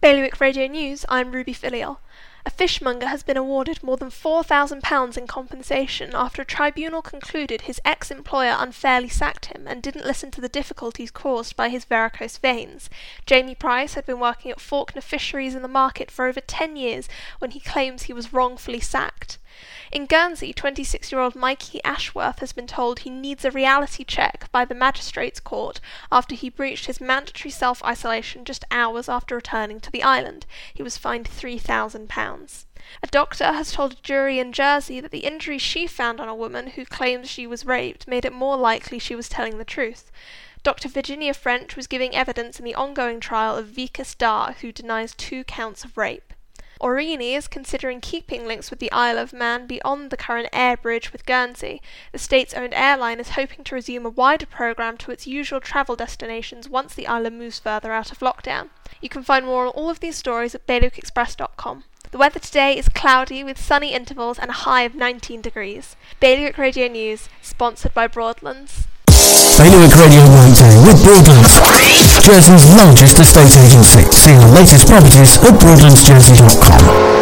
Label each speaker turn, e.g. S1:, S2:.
S1: Bailiwick Radio News, I'm Ruby Filial. A fishmonger has been awarded more than £4,000 in compensation after a tribunal concluded his ex employer unfairly sacked him and didn't listen to the difficulties caused by his varicose veins. Jamie Price had been working at Faulkner Fisheries in the market for over 10 years when he claims he was wrongfully sacked. In Guernsey, 26 year old Mikey Ashworth has been told he needs a reality check by the magistrates' court after he breached his mandatory self isolation just hours after returning to the island. He was fined £3,000. A doctor has told a jury in Jersey that the injuries she found on a woman who claims she was raped made it more likely she was telling the truth. Dr. Virginia French was giving evidence in the ongoing trial of Vikas Dar, who denies two counts of rape. Aurigny is considering keeping links with the Isle of Man beyond the current air bridge with Guernsey. The state's owned airline is hoping to resume a wider programme to its usual travel destinations once the island moves further out of lockdown. You can find more on all of these stories at bailiwickexpress.com. The weather today is cloudy with sunny intervals and a high of 19 degrees. Bailiwick Radio News, sponsored by Broadlands.
S2: Bailiwick Radio Workday with Broadlands, Jersey's largest estate agency. See our latest properties at broadlandsjersey.com.